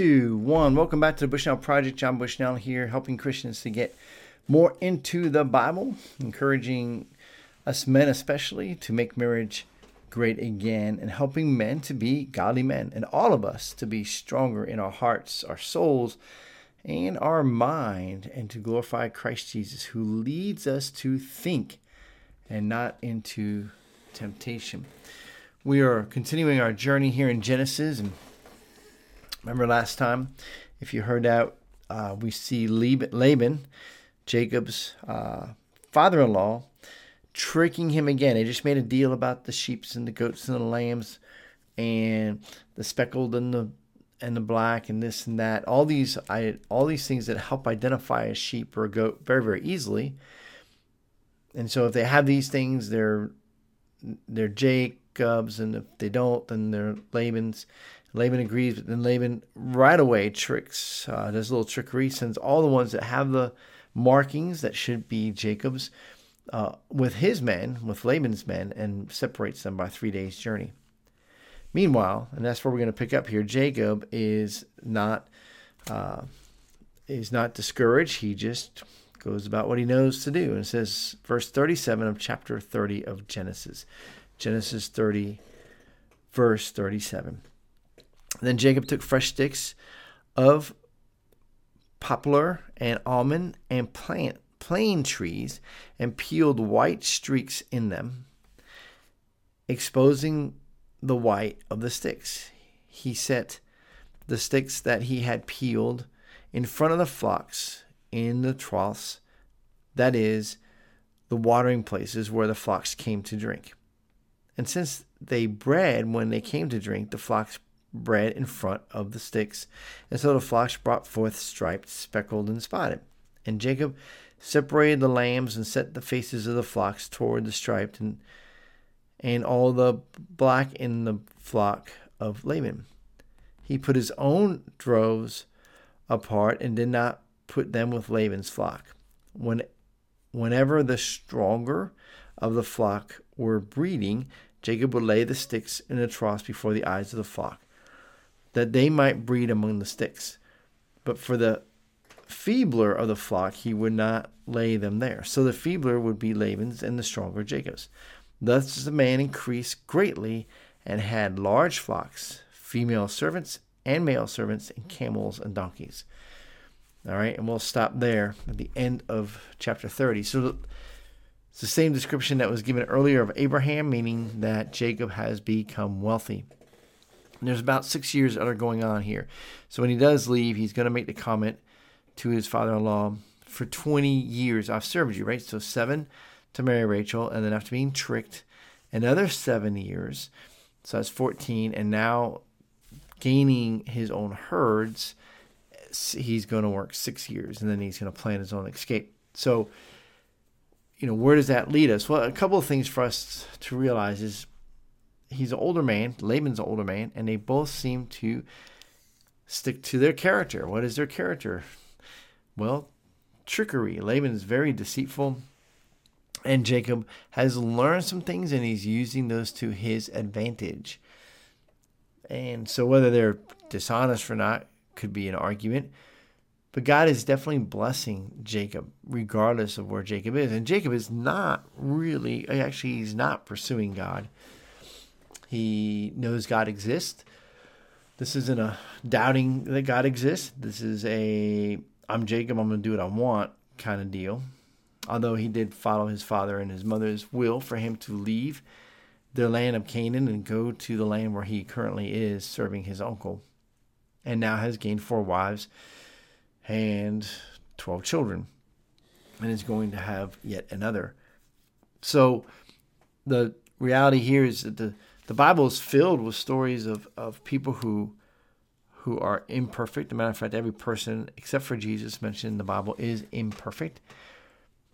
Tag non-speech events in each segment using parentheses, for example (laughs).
two, one. Welcome back to the Bushnell Project. John Bushnell here, helping Christians to get more into the Bible, encouraging us men especially to make marriage great again, and helping men to be godly men, and all of us to be stronger in our hearts, our souls, and our mind, and to glorify Christ Jesus, who leads us to think and not into temptation. We are continuing our journey here in Genesis, and remember last time, if you heard that, uh, we see Laban, Jacob's uh, father-in-law, tricking him again. They just made a deal about the sheep and the goats and the lambs, and the speckled and the and the black and this and that. All these I all these things that help identify a sheep or a goat very very easily. And so if they have these things, they're they're Jacob's, and if they don't, then they're Laban's. Laban agrees, but then Laban right away tricks, uh, does a little trickery, sends all the ones that have the markings that should be Jacob's uh, with his men, with Laban's men, and separates them by three days' journey. Meanwhile, and that's where we're going to pick up here. Jacob is not uh, is not discouraged. He just goes about what he knows to do. And it says, verse 37 of chapter 30 of Genesis. Genesis 30, verse 37. Then Jacob took fresh sticks of poplar and almond and plant plane trees and peeled white streaks in them, exposing the white of the sticks. He set the sticks that he had peeled in front of the flocks in the troughs, that is, the watering places where the flocks came to drink. And since they bred when they came to drink, the flocks bred in front of the sticks. And so the flocks brought forth striped, speckled, and spotted. And Jacob separated the lambs and set the faces of the flocks toward the striped and and all the black in the flock of Laban. He put his own droves apart and did not put them with Laban's flock. When whenever the stronger of the flock were breeding, Jacob would lay the sticks in a trough before the eyes of the flock, that they might breed among the sticks. But for the feebler of the flock, he would not lay them there. So the feebler would be Laban's and the stronger Jacob's. Thus the man increased greatly and had large flocks, female servants and male servants, and camels and donkeys. All right, and we'll stop there at the end of chapter 30. So it's the same description that was given earlier of Abraham, meaning that Jacob has become wealthy. And there's about six years that are going on here. So when he does leave, he's going to make the comment to his father in law, For 20 years I've served you, right? So seven to marry Rachel, and then after being tricked, another seven years. So that's 14. And now gaining his own herds, he's going to work six years and then he's going to plan his own escape. So, you know, where does that lead us? Well, a couple of things for us to realize is he's an older man, Laban's an older man, and they both seem to stick to their character. What is their character? Well, trickery. Laban is very deceitful. And Jacob has learned some things and he's using those to his advantage. And so, whether they're dishonest or not could be an argument. But God is definitely blessing Jacob, regardless of where Jacob is. And Jacob is not really, actually, he's not pursuing God. He knows God exists. This isn't a doubting that God exists. This is a I'm Jacob, I'm going to do what I want kind of deal. Although he did follow his father and his mother's will for him to leave the land of Canaan and go to the land where he currently is serving his uncle, and now has gained four wives and 12 children, and is going to have yet another. So, the reality here is that the, the Bible is filled with stories of, of people who who are imperfect. As a matter of fact, every person except for Jesus mentioned in the Bible is imperfect.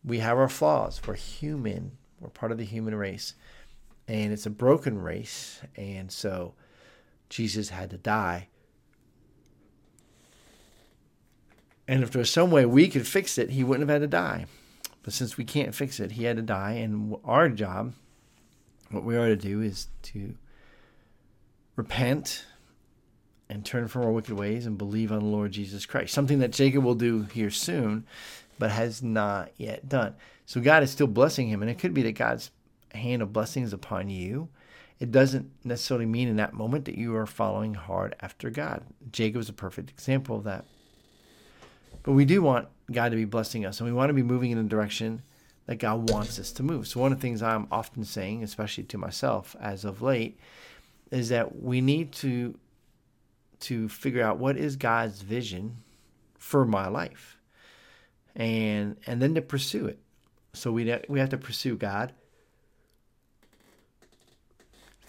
We have our flaws. We're human. We're part of the human race. And it's a broken race. And so Jesus had to die. And if there was some way we could fix it, he wouldn't have had to die. But since we can't fix it, he had to die. And our job, what we are to do, is to repent and turn from our wicked ways and believe on the Lord Jesus Christ. Something that Jacob will do here soon, but has not yet done. So God is still blessing him, and it could be that God's hand of blessings upon you. It doesn't necessarily mean in that moment that you are following hard after God. Jacob is a perfect example of that. But we do want God to be blessing us, and we want to be moving in the direction that God wants us to move. So, one of the things I'm often saying, especially to myself as of late, is that we need to to figure out what is God's vision for my life, and and then to pursue it. So we we have to pursue God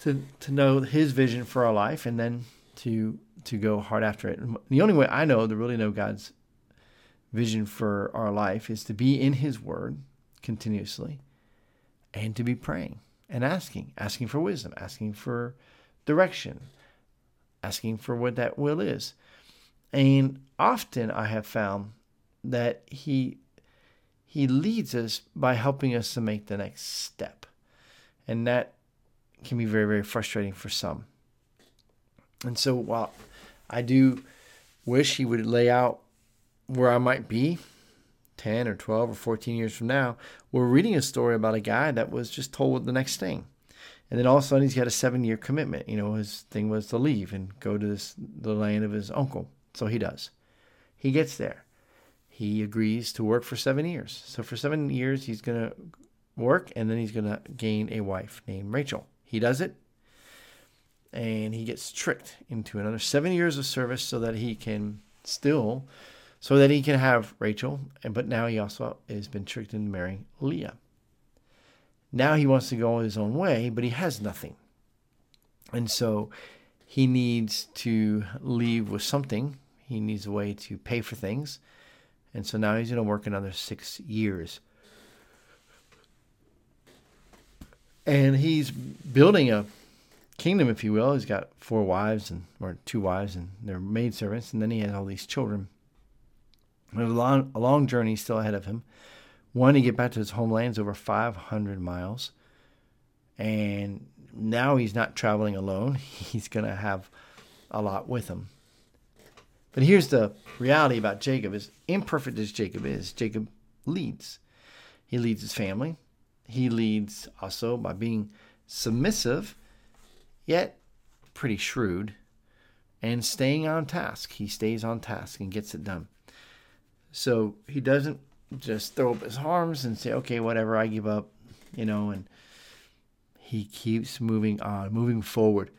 to to know His vision for our life, and then to to go hard after it. And the only way I know to really know God's vision for our life is to be in His Word continuously, and to be praying and asking, asking for wisdom, asking for direction, asking for what that will is. And often I have found that he he leads us by helping us to make the next step. And that can be very, very frustrating for some. And so while I do wish he would lay out where I might be 10 or 12 or 14 years from now, we're reading a story about a guy that was just told the next thing. And then all of a sudden he's got a seven year commitment. You know, his thing was to leave and go to this, the land of his uncle. So he does. He gets there. He agrees to work for seven years. So for seven years, he's going to work and then he's going to gain a wife named Rachel. He does it and he gets tricked into another seven years of service so that he can still, so that he can have Rachel. And but now he also has been tricked into marrying Leah. Now he wants to go his own way, but he has nothing. And so he needs to leave with something. He needs a way to pay for things. And so now he's going to work another six years. And he's building a kingdom, if you will. He's got four wives and or two wives and their maidservants, and then he has all these children. A long, a long journey still ahead of him. One to get back to his homeland is over 500 miles. And now he's not traveling alone. (laughs) He's going to have a lot with him. But here's the reality about Jacob as imperfect as Jacob is, Jacob leads. He leads his family. He leads also by being submissive, yet pretty shrewd, and staying on task. He stays on task and gets it done. So he doesn't just throw up his arms and say, okay, whatever, I give up, you know, and he keeps moving on, moving forward.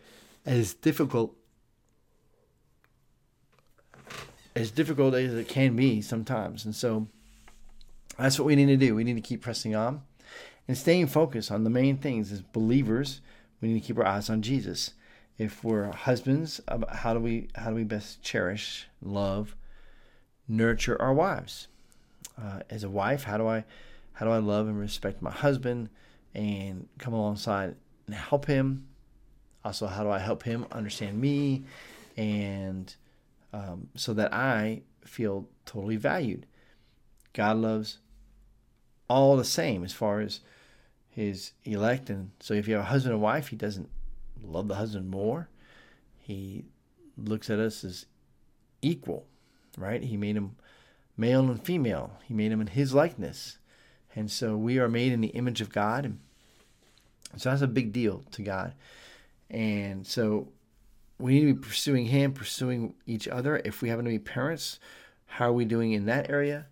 As difficult as difficult as it can be sometimes. And so that's what we need to do. We need to keep pressing on and staying focused on the main things as believers. We need to keep our eyes on Jesus. If we're husbands, how do we how do we best cherish, love, nurture our wives? uh, as a wife, how do I how do I love and respect my husband and come alongside and help him? Also, how do I help him understand me and um, so that I feel totally valued? God loves all the same as far as his elect. And so if you have a husband and wife, he doesn't love the husband more. He looks at us as equal, right? He made him male and female. He made them in his likeness. And so we are made in the image of God. And so that's a big deal to God. And so we need to be pursuing him, pursuing each other. If we happen to be parents, how are we doing in that area?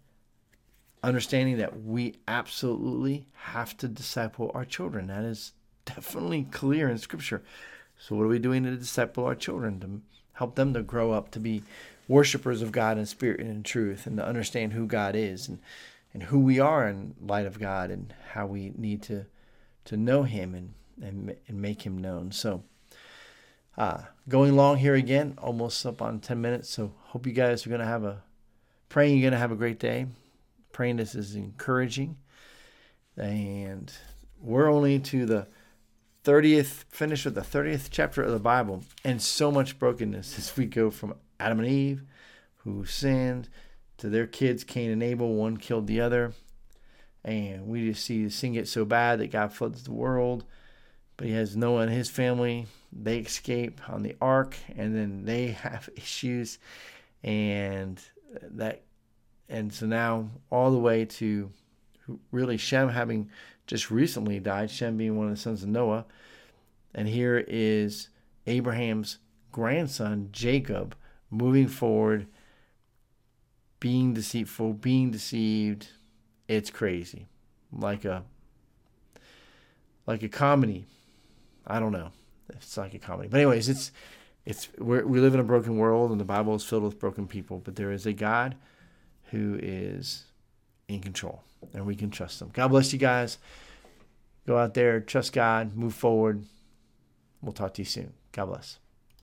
Understanding that we absolutely have to disciple our children. That is definitely clear in Scripture. So, what are we doing to disciple our children to help them to grow up to be worshipers of God in spirit and in truth, and to understand who God is and and who we are in light of God, and how we need to to know Him and and, and make Him known. So, uh, going long here again, almost up on ten minutes. So, hope you guys are going to have a praying. You're going to have a great day. Praying this is encouraging, and we're only to the 30th, finish with the 30th chapter of the Bible, and so much brokenness (laughs) as we go from Adam and Eve, who sinned, to their kids, Cain and Abel. One killed the other. And we just see the sin get so bad that God floods the world But he has Noah and his family. They escape on the ark, and then they (laughs) have issues, and that, and so now all the way to really Shem having just recently died. Shem being one of the sons of Noah, and here is Abraham's grandson Jacob moving forward, being deceitful, being deceived. It's crazy, like a like a comedy. I don't know. It's like a comedy, but anyways, it's it's we we live in a broken world, and the Bible is filled with broken people. But there is a God who is in control, and we can trust Him. God bless you guys. Go out there, trust God, move forward. We'll talk to you soon. God bless.